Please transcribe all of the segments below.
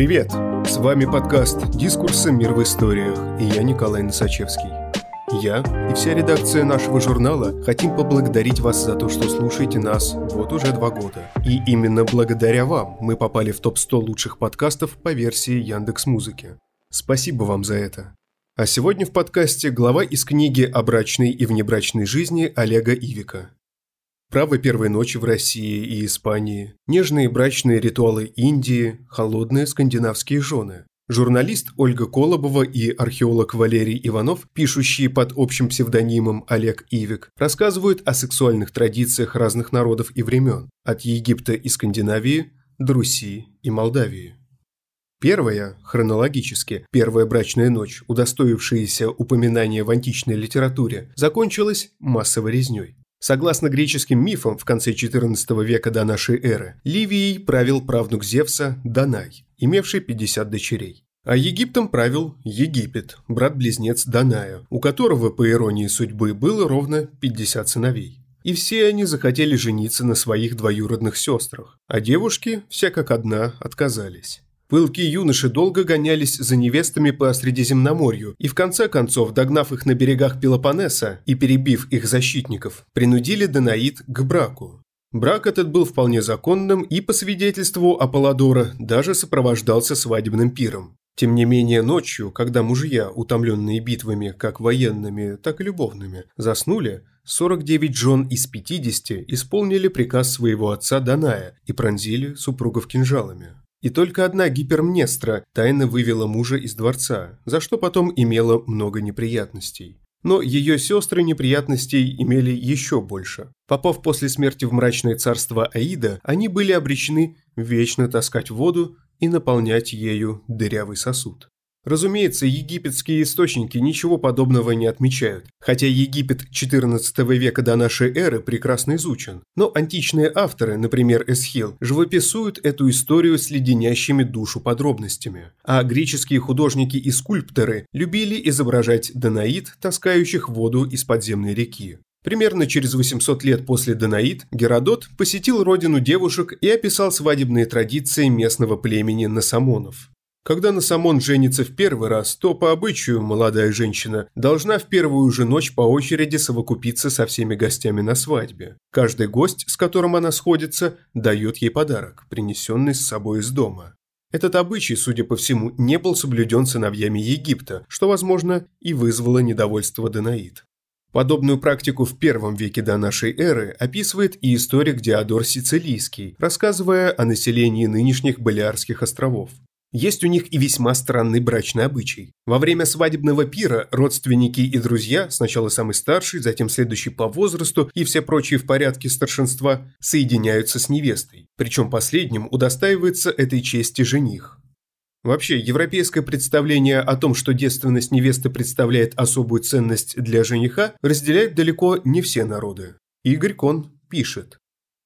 Привет! С вами подкаст «Дискурсы. Мир в историях» и я Николай Носачевский. Я и вся редакция нашего журнала хотим поблагодарить вас за то, что слушаете нас вот уже два года. И именно благодаря вам мы попали в топ-100 лучших подкастов по версии Яндекс Музыки. Спасибо вам за это. А сегодня в подкасте глава из книги о брачной и внебрачной жизни Олега Ивика. Право первой ночи в России и Испании, нежные брачные ритуалы Индии, холодные скандинавские жены. Журналист Ольга Колобова и археолог Валерий Иванов, пишущие под общим псевдонимом Олег Ивик, рассказывают о сексуальных традициях разных народов и времен, от Египта и Скандинавии до Руси и Молдавии. Первая, хронологически, первая брачная ночь, удостоившаяся упоминания в античной литературе, закончилась массовой резней. Согласно греческим мифам, в конце XIV века до нашей эры, Ливией правил правнук Зевса Данай, имевший 50 дочерей. А Египтом правил Египет, брат-близнец Даная, у которого, по иронии судьбы, было ровно 50 сыновей. И все они захотели жениться на своих двоюродных сестрах, а девушки, все как одна, отказались. Пылкие юноши долго гонялись за невестами по Средиземноморью и в конце концов, догнав их на берегах Пелопоннеса и перебив их защитников, принудили Данаид к браку. Брак этот был вполне законным и, по свидетельству Аполлодора, даже сопровождался свадебным пиром. Тем не менее, ночью, когда мужья, утомленные битвами как военными, так и любовными, заснули, 49 жен из 50 исполнили приказ своего отца Даная и пронзили супругов кинжалами. И только одна гипермнестра тайно вывела мужа из дворца, за что потом имела много неприятностей. Но ее сестры неприятностей имели еще больше. Попав после смерти в мрачное царство Аида, они были обречены вечно таскать воду и наполнять ею дырявый сосуд. Разумеется, египетские источники ничего подобного не отмечают, хотя Египет XIV века до нашей эры прекрасно изучен. Но античные авторы, например, Эсхил, живописуют эту историю с леденящими душу подробностями. А греческие художники и скульпторы любили изображать Данаид, таскающих воду из подземной реки. Примерно через 800 лет после Данаид Геродот посетил родину девушек и описал свадебные традиции местного племени Насамонов. Когда Насамон женится в первый раз, то по обычаю молодая женщина должна в первую же ночь по очереди совокупиться со всеми гостями на свадьбе. Каждый гость, с которым она сходится, дает ей подарок, принесенный с собой из дома. Этот обычай, судя по всему, не был соблюден сыновьями Египта, что, возможно, и вызвало недовольство Данаид. Подобную практику в первом веке до нашей эры описывает и историк Диодор Сицилийский, рассказывая о населении нынешних Балиарских островов. Есть у них и весьма странный брачный обычай. Во время свадебного пира родственники и друзья, сначала самый старший, затем следующий по возрасту и все прочие в порядке старшинства, соединяются с невестой. Причем последним удостаивается этой чести жених. Вообще, европейское представление о том, что девственность невесты представляет особую ценность для жениха, разделяют далеко не все народы. Игорь Кон пишет.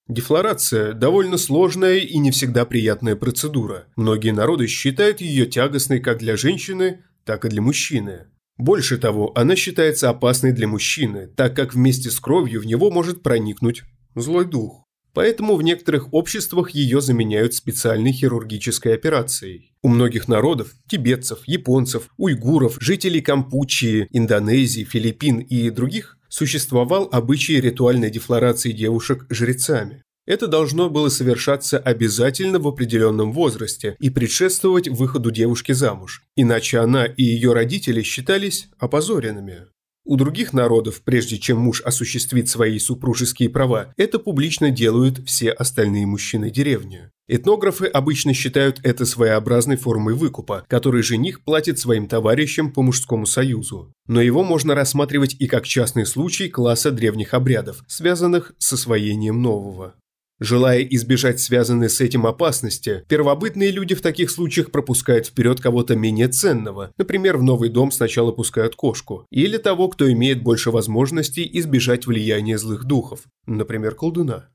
Дефлорация – довольно сложная и не всегда приятная процедура. Многие народы считают ее тягостной как для женщины, так и для мужчины. Больше того, она считается опасной для мужчины, так как вместе с кровью в него может проникнуть злой дух. Поэтому в некоторых обществах ее заменяют специальной хирургической операцией. У многих народов – тибетцев, японцев, уйгуров, жителей Кампучии, Индонезии, Филиппин и других – существовал обычай ритуальной дефлорации девушек жрецами. Это должно было совершаться обязательно в определенном возрасте и предшествовать выходу девушки замуж, иначе она и ее родители считались опозоренными. У других народов, прежде чем муж осуществит свои супружеские права, это публично делают все остальные мужчины деревни. Этнографы обычно считают это своеобразной формой выкупа, который жених платит своим товарищам по мужскому союзу. Но его можно рассматривать и как частный случай класса древних обрядов, связанных с освоением нового. Желая избежать связанной с этим опасности, первобытные люди в таких случаях пропускают вперед кого-то менее ценного, например, в новый дом сначала пускают кошку, или того, кто имеет больше возможностей избежать влияния злых духов, например, колдуна.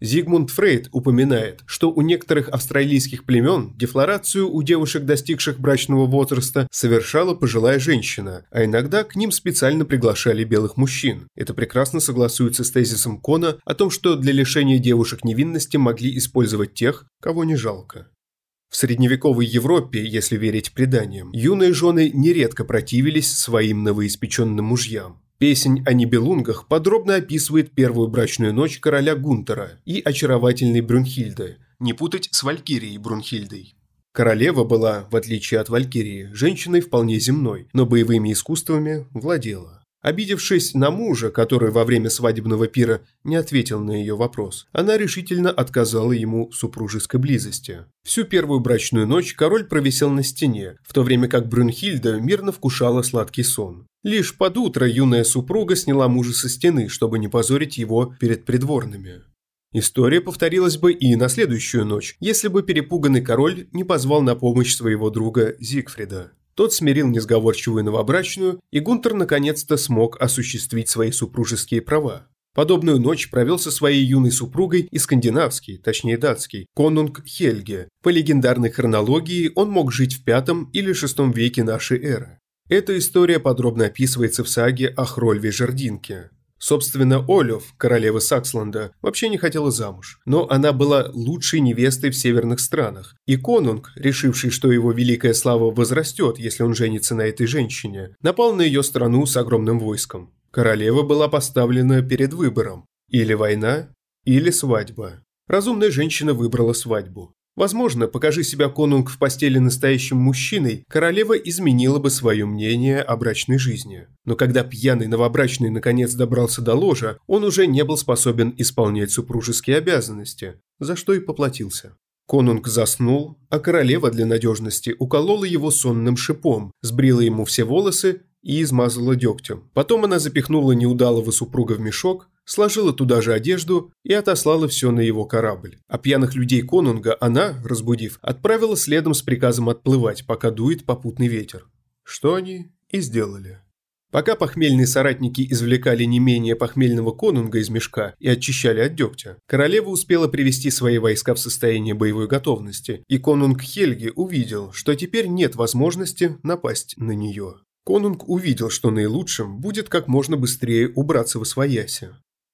Зигмунд Фрейд упоминает, что у некоторых австралийских племен дефлорацию у девушек, достигших брачного возраста, совершала пожилая женщина, а иногда к ним специально приглашали белых мужчин. Это прекрасно согласуется с тезисом Кона о том, что для лишения девушек невинности могли использовать тех, кого не жалко. В средневековой Европе, если верить преданиям, юные жены нередко противились своим новоиспеченным мужьям. Песень о Нибелунгах подробно описывает первую брачную ночь короля Гунтера и очаровательной Брюнхильды, не путать с Валькирией Брунхильдой. Королева была, в отличие от Валькирии, женщиной вполне земной, но боевыми искусствами владела. Обидевшись на мужа, который во время свадебного пира не ответил на ее вопрос, она решительно отказала ему в супружеской близости. Всю первую брачную ночь король провисел на стене, в то время как Брюнхильда мирно вкушала сладкий сон. Лишь под утро юная супруга сняла мужа со стены, чтобы не позорить его перед придворными. История повторилась бы и на следующую ночь, если бы перепуганный король не позвал на помощь своего друга Зигфрида. Тот смирил несговорчивую новобрачную, и Гунтер наконец-то смог осуществить свои супружеские права. Подобную ночь провел со своей юной супругой и скандинавский, точнее датский, конунг Хельге. По легендарной хронологии он мог жить в пятом или шестом веке нашей эры. Эта история подробно описывается в саге о Хрольве Жердинке. Собственно, Олёв, королева Саксланда, вообще не хотела замуж, но она была лучшей невестой в северных странах, и конунг, решивший, что его великая слава возрастет, если он женится на этой женщине, напал на ее страну с огромным войском. Королева была поставлена перед выбором – или война, или свадьба. Разумная женщина выбрала свадьбу. Возможно, покажи себя конунг в постели настоящим мужчиной, королева изменила бы свое мнение о брачной жизни. Но когда пьяный новобрачный наконец добрался до ложа, он уже не был способен исполнять супружеские обязанности, за что и поплатился. Конунг заснул, а королева для надежности уколола его сонным шипом, сбрила ему все волосы и измазала дегтем. Потом она запихнула неудалого супруга в мешок, сложила туда же одежду и отослала все на его корабль. А пьяных людей конунга она, разбудив, отправила следом с приказом отплывать, пока дует попутный ветер. Что они и сделали. Пока похмельные соратники извлекали не менее похмельного конунга из мешка и очищали от дегтя, королева успела привести свои войска в состояние боевой готовности, и конунг Хельги увидел, что теперь нет возможности напасть на нее. Конунг увидел, что наилучшим будет как можно быстрее убраться в освояси.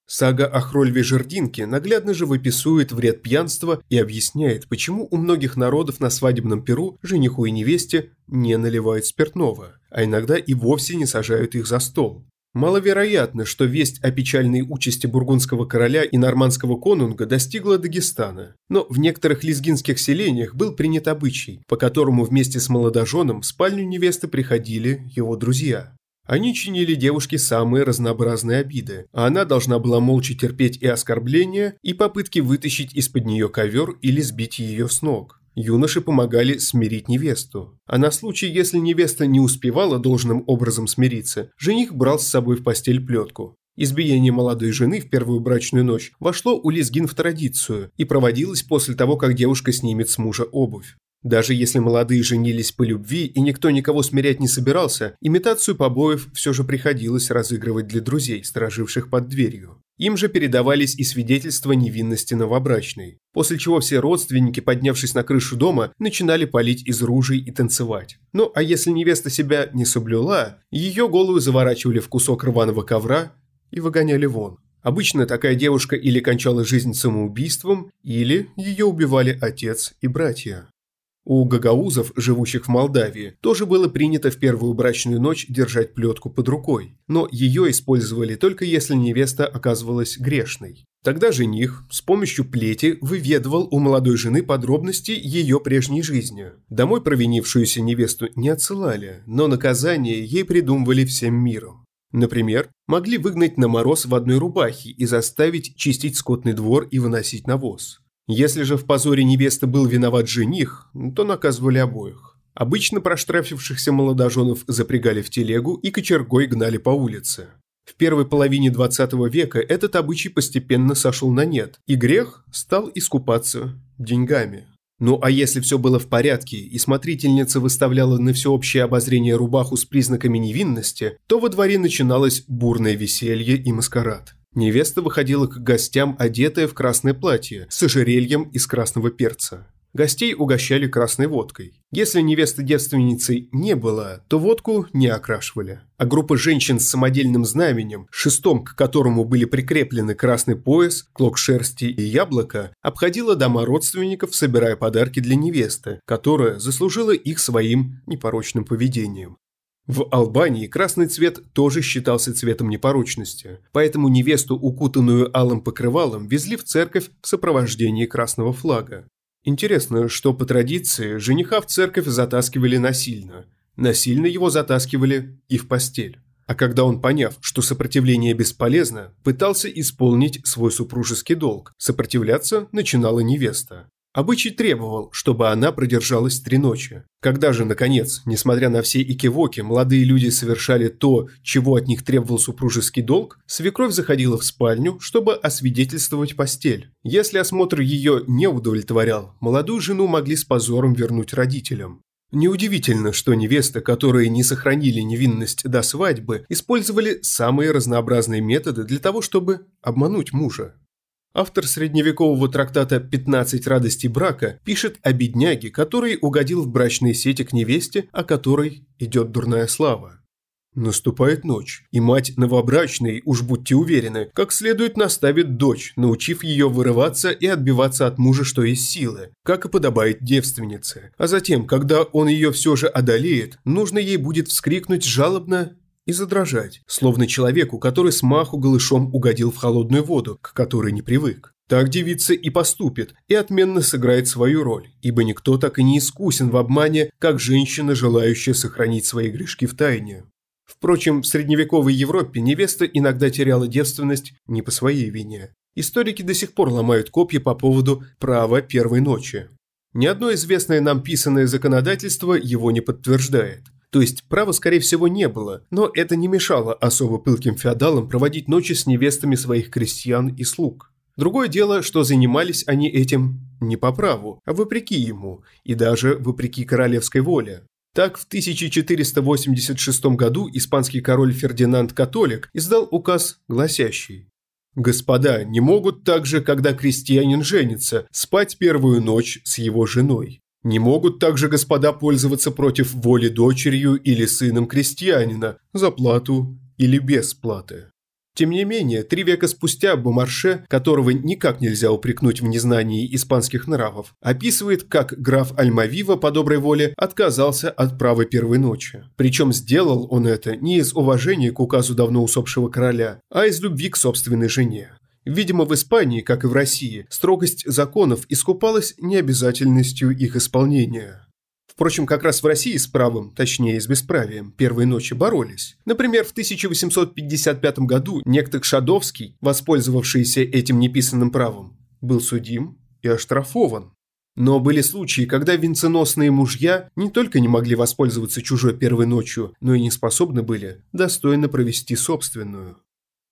Сага о Хрольве Жердинке наглядно же выписывает вред пьянства и объясняет, почему у многих народов на свадебном перу жениху и невесте не наливают спиртного, а иногда и вовсе не сажают их за стол. Маловероятно, что весть о печальной участи бургундского короля и нормандского конунга достигла Дагестана, но в некоторых лезгинских селениях был принят обычай, по которому вместе с молодоженом в спальню невесты приходили его друзья. Они чинили девушке самые разнообразные обиды, а она должна была молча терпеть и оскорбления, и попытки вытащить из-под нее ковер или сбить ее с ног. Юноши помогали смирить невесту. А на случай, если невеста не успевала должным образом смириться, жених брал с собой в постель плетку. Избиение молодой жены в первую брачную ночь вошло у лезгин в традицию и проводилось после того, как девушка снимет с мужа обувь. Даже если молодые женились по любви и никто никого смирять не собирался, имитацию побоев все же приходилось разыгрывать для друзей, стороживших под дверью. Им же передавались и свидетельства невинности новобрачной, после чего все родственники, поднявшись на крышу дома, начинали палить из ружей и танцевать. Ну а если невеста себя не соблюла, ее голову заворачивали в кусок рваного ковра и выгоняли вон. Обычно такая девушка или кончала жизнь самоубийством, или ее убивали отец и братья. У гагаузов, живущих в Молдавии, тоже было принято в первую брачную ночь держать плетку под рукой, но ее использовали только если невеста оказывалась грешной. Тогда жених с помощью плети выведывал у молодой жены подробности ее прежней жизни. Домой провинившуюся невесту не отсылали, но наказание ей придумывали всем миром. Например, могли выгнать на мороз в одной рубахе и заставить чистить скотный двор и выносить навоз. Если же в позоре невесты был виноват жених, то наказывали обоих. Обычно проштрафившихся молодоженов запрягали в телегу и кочергой гнали по улице. В первой половине 20 века этот обычай постепенно сошел на нет, и грех стал искупаться деньгами. Ну а если все было в порядке, и смотрительница выставляла на всеобщее обозрение рубаху с признаками невинности, то во дворе начиналось бурное веселье и маскарад. Невеста выходила к гостям, одетая в красное платье, с ожерельем из красного перца. Гостей угощали красной водкой. Если невесты девственницей не было, то водку не окрашивали. А группа женщин с самодельным знаменем, шестом к которому были прикреплены красный пояс, клок шерсти и яблоко, обходила дома родственников, собирая подарки для невесты, которая заслужила их своим непорочным поведением. В Албании красный цвет тоже считался цветом непорочности, поэтому невесту, укутанную алым покрывалом, везли в церковь в сопровождении красного флага. Интересно, что по традиции жениха в церковь затаскивали насильно. Насильно его затаскивали и в постель. А когда он, поняв, что сопротивление бесполезно, пытался исполнить свой супружеский долг, сопротивляться начинала невеста. Обычай требовал, чтобы она продержалась три ночи. Когда же, наконец, несмотря на все икивоки, молодые люди совершали то, чего от них требовал супружеский долг, свекровь заходила в спальню, чтобы освидетельствовать постель. Если осмотр ее не удовлетворял, молодую жену могли с позором вернуть родителям. Неудивительно, что невесты, которые не сохранили невинность до свадьбы, использовали самые разнообразные методы для того, чтобы обмануть мужа. Автор средневекового трактата «15 радостей брака» пишет о бедняге, который угодил в брачные сети к невесте, о которой идет дурная слава. Наступает ночь, и мать новобрачной, уж будьте уверены, как следует наставит дочь, научив ее вырываться и отбиваться от мужа, что есть силы, как и подобает девственнице. А затем, когда он ее все же одолеет, нужно ей будет вскрикнуть жалобно и задрожать, словно человеку, который с маху голышом угодил в холодную воду, к которой не привык. Так девица и поступит, и отменно сыграет свою роль, ибо никто так и не искусен в обмане, как женщина, желающая сохранить свои грешки в тайне. Впрочем, в средневековой Европе невеста иногда теряла девственность не по своей вине. Историки до сих пор ломают копья по поводу права первой ночи. Ни одно известное нам писанное законодательство его не подтверждает. То есть права, скорее всего, не было, но это не мешало особо пылким феодалам проводить ночи с невестами своих крестьян и слуг. Другое дело, что занимались они этим не по праву, а вопреки ему, и даже вопреки королевской воле. Так, в 1486 году испанский король Фердинанд Католик издал указ, гласящий «Господа не могут также, когда крестьянин женится, спать первую ночь с его женой. Не могут также господа пользоваться против воли дочерью или сыном крестьянина за плату или без платы. Тем не менее, три века спустя Бомарше, которого никак нельзя упрекнуть в незнании испанских нравов, описывает, как граф Альмавива по доброй воле отказался от права первой ночи. Причем сделал он это не из уважения к указу давно усопшего короля, а из любви к собственной жене. Видимо, в Испании, как и в России, строгость законов искупалась необязательностью их исполнения. Впрочем, как раз в России с правом, точнее с бесправием, первой ночи боролись. Например, в 1855 году некто Кшадовский, воспользовавшийся этим неписанным правом, был судим и оштрафован. Но были случаи, когда венценосные мужья не только не могли воспользоваться чужой первой ночью, но и не способны были достойно провести собственную.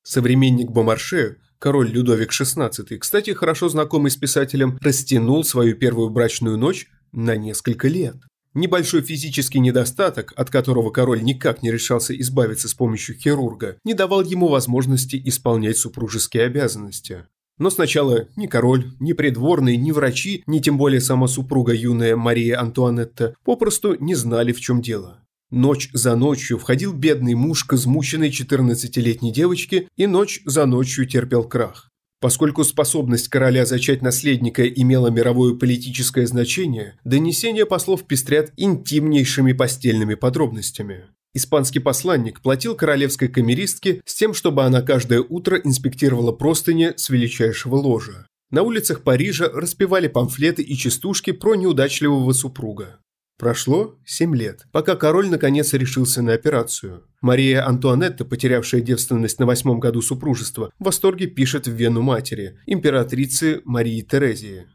Современник Бомарше Король Людовик XVI, кстати, хорошо знакомый с писателем, растянул свою первую брачную ночь на несколько лет. Небольшой физический недостаток, от которого король никак не решался избавиться с помощью хирурга, не давал ему возможности исполнять супружеские обязанности. Но сначала ни король, ни придворные, ни врачи, ни тем более сама супруга юная Мария Антуанетта попросту не знали, в чем дело. Ночь за ночью входил бедный муж к измученной 14-летней девочке и ночь за ночью терпел крах. Поскольку способность короля зачать наследника имела мировое политическое значение, донесения послов пестрят интимнейшими постельными подробностями. Испанский посланник платил королевской камеристке с тем, чтобы она каждое утро инспектировала простыни с величайшего ложа. На улицах Парижа распевали памфлеты и частушки про неудачливого супруга. Прошло семь лет, пока король наконец решился на операцию. Мария Антуанетта, потерявшая девственность на восьмом году супружества, в восторге пишет в вену матери, императрице Марии Терезии.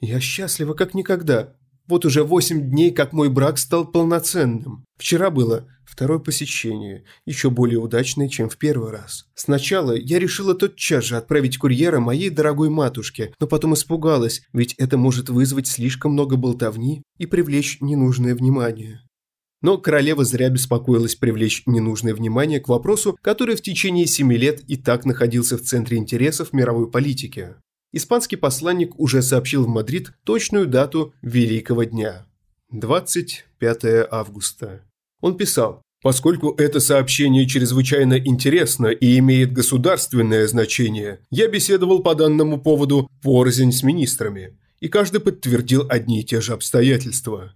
«Я счастлива как никогда. Вот уже восемь дней, как мой брак стал полноценным. Вчера было второе посещение, еще более удачное, чем в первый раз. Сначала я решила тотчас же отправить курьера моей дорогой матушке, но потом испугалась, ведь это может вызвать слишком много болтовни и привлечь ненужное внимание. Но королева зря беспокоилась привлечь ненужное внимание к вопросу, который в течение семи лет и так находился в центре интересов мировой политики. испанский посланник уже сообщил в Мадрид точную дату Великого дня – 25 августа. Он писал, Поскольку это сообщение чрезвычайно интересно и имеет государственное значение, я беседовал по данному поводу порознь с министрами, и каждый подтвердил одни и те же обстоятельства.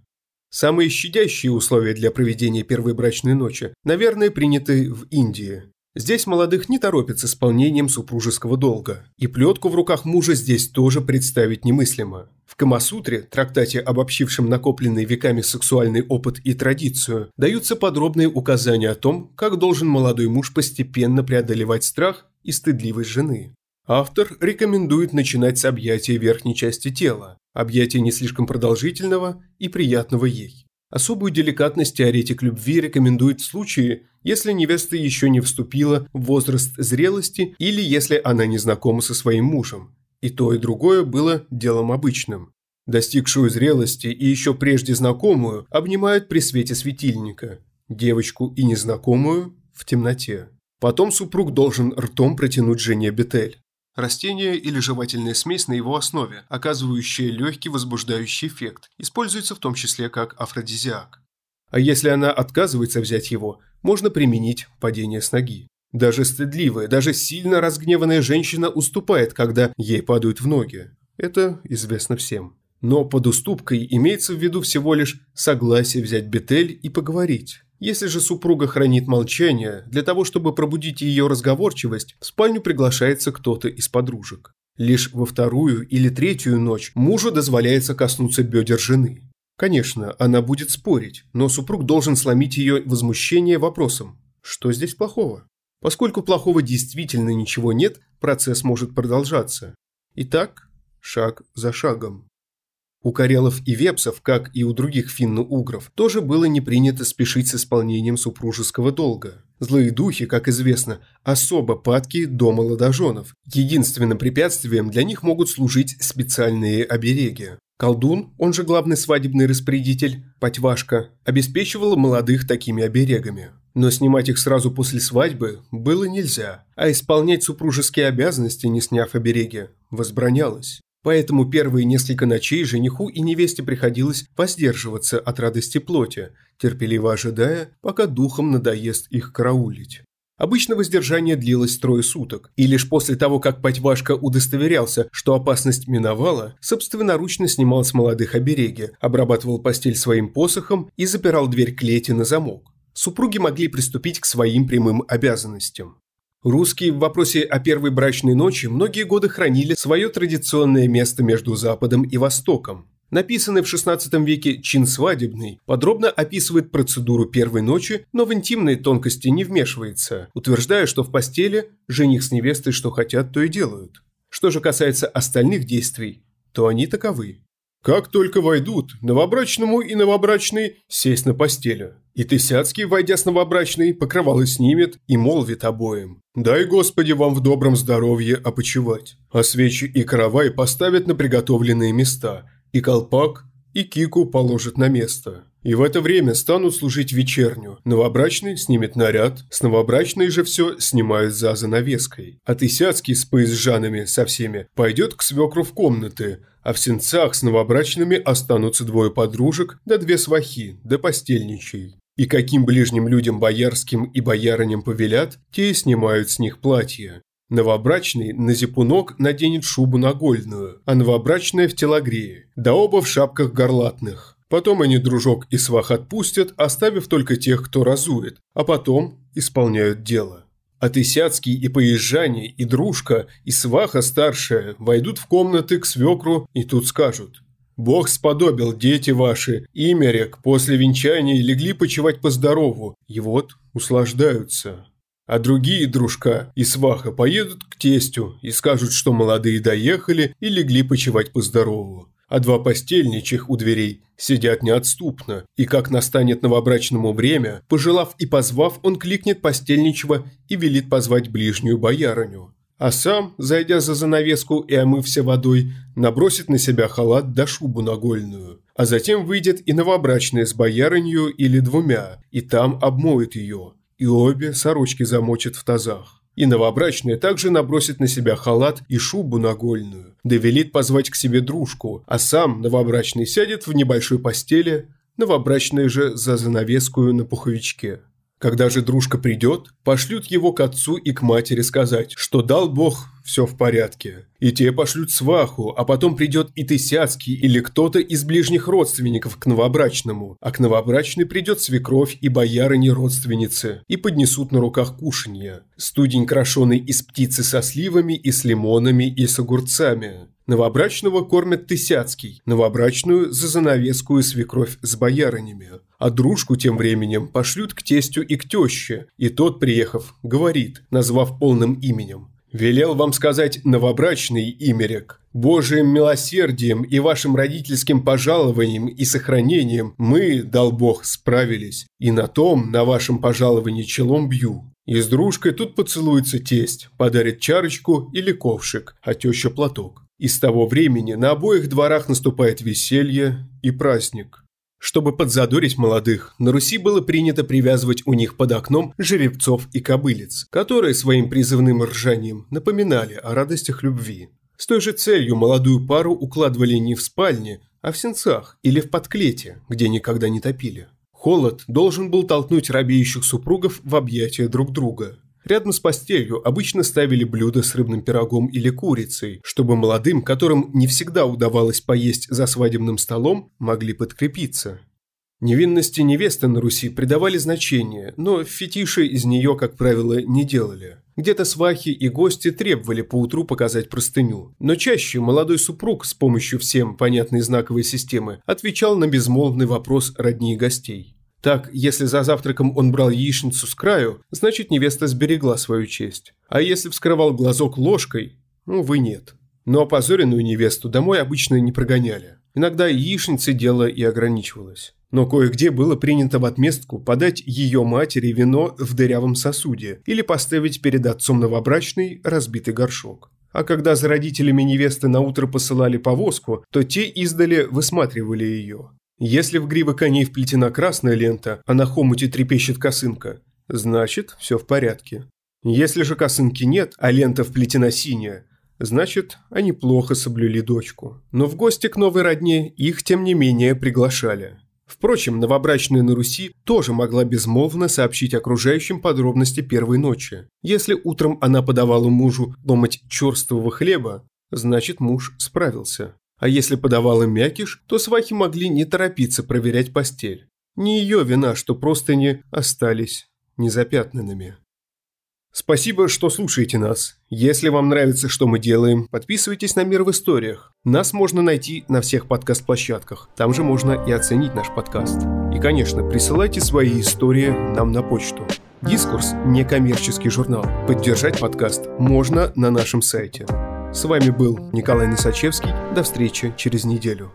Самые щадящие условия для проведения первой брачной ночи, наверное, приняты в Индии. Здесь молодых не торопят с исполнением супружеского долга, и плетку в руках мужа здесь тоже представить немыслимо. В Камасутре, трактате, обобщившем накопленный веками сексуальный опыт и традицию, даются подробные указания о том, как должен молодой муж постепенно преодолевать страх и стыдливость жены. Автор рекомендует начинать с объятия верхней части тела, объятия не слишком продолжительного и приятного ей. Особую деликатность теоретик любви рекомендует в случае, если невеста еще не вступила в возраст зрелости или если она не знакома со своим мужем. И то, и другое было делом обычным. Достигшую зрелости и еще прежде знакомую обнимают при свете светильника, девочку и незнакомую – в темноте. Потом супруг должен ртом протянуть жене бетель. Растение или жевательная смесь на его основе, оказывающая легкий возбуждающий эффект, используется в том числе как афродизиак. А если она отказывается взять его, можно применить падение с ноги. Даже стыдливая, даже сильно разгневанная женщина уступает, когда ей падают в ноги. Это известно всем. Но под уступкой имеется в виду всего лишь согласие взять бетель и поговорить. Если же супруга хранит молчание, для того, чтобы пробудить ее разговорчивость, в спальню приглашается кто-то из подружек. Лишь во вторую или третью ночь мужу дозволяется коснуться бедер жены. Конечно, она будет спорить, но супруг должен сломить ее возмущение вопросом «Что здесь плохого?». Поскольку плохого действительно ничего нет, процесс может продолжаться. Итак, шаг за шагом. У карелов и вепсов, как и у других финно-угров, тоже было не принято спешить с исполнением супружеского долга. Злые духи, как известно, особо падки до молодоженов. Единственным препятствием для них могут служить специальные обереги. Колдун, он же главный свадебный распорядитель, Патьвашка, обеспечивал молодых такими оберегами. Но снимать их сразу после свадьбы было нельзя, а исполнять супружеские обязанности, не сняв обереги, возбранялось. Поэтому первые несколько ночей жениху и невесте приходилось воздерживаться от радости плоти, терпеливо ожидая, пока духом надоест их караулить. Обычно воздержание длилось трое суток, и лишь после того, как Патьвашка удостоверялся, что опасность миновала, собственноручно снимал с молодых обереги, обрабатывал постель своим посохом и запирал дверь клети на замок. Супруги могли приступить к своим прямым обязанностям. Русские в вопросе о первой брачной ночи многие годы хранили свое традиционное место между Западом и Востоком. Написанный в XVI веке «Чин свадебный» подробно описывает процедуру первой ночи, но в интимные тонкости не вмешивается, утверждая, что в постели жених с невестой что хотят, то и делают. Что же касается остальных действий, то они таковы. Как только войдут, новобрачному и новобрачной сесть на постели. И Тысяцкий, войдя с новобрачной, покрывало снимет и молвит обоим. «Дай, Господи, вам в добром здоровье опочивать». А свечи и каравай поставят на приготовленные места, и колпак, и кику положат на место. И в это время станут служить вечерню. Новобрачный снимет наряд, с новобрачной же все снимают за занавеской. А Тысяцкий с поезжанами со всеми пойдет к свекру в комнаты, а в сенцах с новобрачными останутся двое подружек да две свахи, да постельничей. И каким ближним людям боярским и боярыням повелят, те и снимают с них платья. Новобрачный на зипунок наденет шубу нагольную, а новобрачная в телогрее, да оба в шапках горлатных. Потом они дружок и свах отпустят, оставив только тех, кто разует, а потом исполняют дело. А Тысяцкий и Поезжане, и Дружка, и Сваха старшая войдут в комнаты к свекру и тут скажут «Бог сподобил, дети ваши, имя рек, после венчания легли почивать по здорову, и вот услаждаются». А другие дружка и сваха поедут к тестю и скажут, что молодые доехали и легли почивать по здорову а два постельничих у дверей сидят неотступно, и как настанет новобрачному время, пожелав и позвав, он кликнет постельничего и велит позвать ближнюю боярыню. А сам, зайдя за занавеску и омывся водой, набросит на себя халат да шубу нагольную, а затем выйдет и новобрачная с боярынью или двумя, и там обмоет ее, и обе сорочки замочит в тазах. И новобрачная также набросит на себя халат и шубу нагольную, да велит позвать к себе дружку, а сам новобрачный сядет в небольшой постели, новобрачная же за занавескую на пуховичке. Когда же дружка придет, пошлют его к отцу и к матери сказать, что дал Бог все в порядке. И те пошлют сваху, а потом придет и Тысяцкий или кто-то из ближних родственников к новобрачному, а к новобрачной придет свекровь и боярыни родственницы, и поднесут на руках кушанья. Студень, крошеный из птицы со сливами и с лимонами и с огурцами. Новобрачного кормят Тысяцкий, новобрачную за занавеску и свекровь с боярынями. А дружку тем временем пошлют к тестю и к теще, и тот, приехав, говорит, назвав полным именем. «Велел вам сказать новобрачный имерек. Божиим милосердием и вашим родительским пожалованием и сохранением мы, дал Бог, справились, и на том, на вашем пожаловании челом бью. И с дружкой тут поцелуется тесть, подарит чарочку или ковшик, а теща платок. И с того времени на обоих дворах наступает веселье и праздник. Чтобы подзадорить молодых, на Руси было принято привязывать у них под окном жеребцов и кобылиц, которые своим призывным ржанием напоминали о радостях любви. С той же целью молодую пару укладывали не в спальне, а в сенцах или в подклете, где никогда не топили. Холод должен был толкнуть робеющих супругов в объятия друг друга. Рядом с постелью обычно ставили блюдо с рыбным пирогом или курицей, чтобы молодым, которым не всегда удавалось поесть за свадебным столом, могли подкрепиться. Невинности невесты на Руси придавали значение, но фетиши из нее, как правило, не делали. Где-то свахи и гости требовали поутру показать простыню, но чаще молодой супруг с помощью всем понятной знаковой системы отвечал на безмолвный вопрос родней гостей. Так, если за завтраком он брал яичницу с краю, значит невеста сберегла свою честь. А если вскрывал глазок ложкой, увы нет. Но опозоренную невесту домой обычно не прогоняли. Иногда яичницей дело и ограничивалось. Но кое-где было принято в отместку подать ее матери вино в дырявом сосуде или поставить перед отцом новобрачный разбитый горшок. А когда за родителями невесты на утро посылали повозку, то те издали высматривали ее. Если в гривы коней вплетена красная лента, а на хомуте трепещет косынка, значит, все в порядке. Если же косынки нет, а лента вплетена синяя, значит, они плохо соблюли дочку. Но в гости к новой родне их, тем не менее, приглашали. Впрочем, новобрачная на Руси тоже могла безмолвно сообщить окружающим подробности первой ночи. Если утром она подавала мужу ломать черствого хлеба, значит муж справился. А если подавала мякиш, то свахи могли не торопиться проверять постель. Не ее вина, что просто не остались незапятнанными. Спасибо, что слушаете нас. Если вам нравится, что мы делаем, подписывайтесь на «Мир в историях». Нас можно найти на всех подкаст-площадках. Там же можно и оценить наш подкаст. И, конечно, присылайте свои истории нам на почту. Дискурс – некоммерческий журнал. Поддержать подкаст можно на нашем сайте. С вами был Николай Носачевский. До встречи через неделю.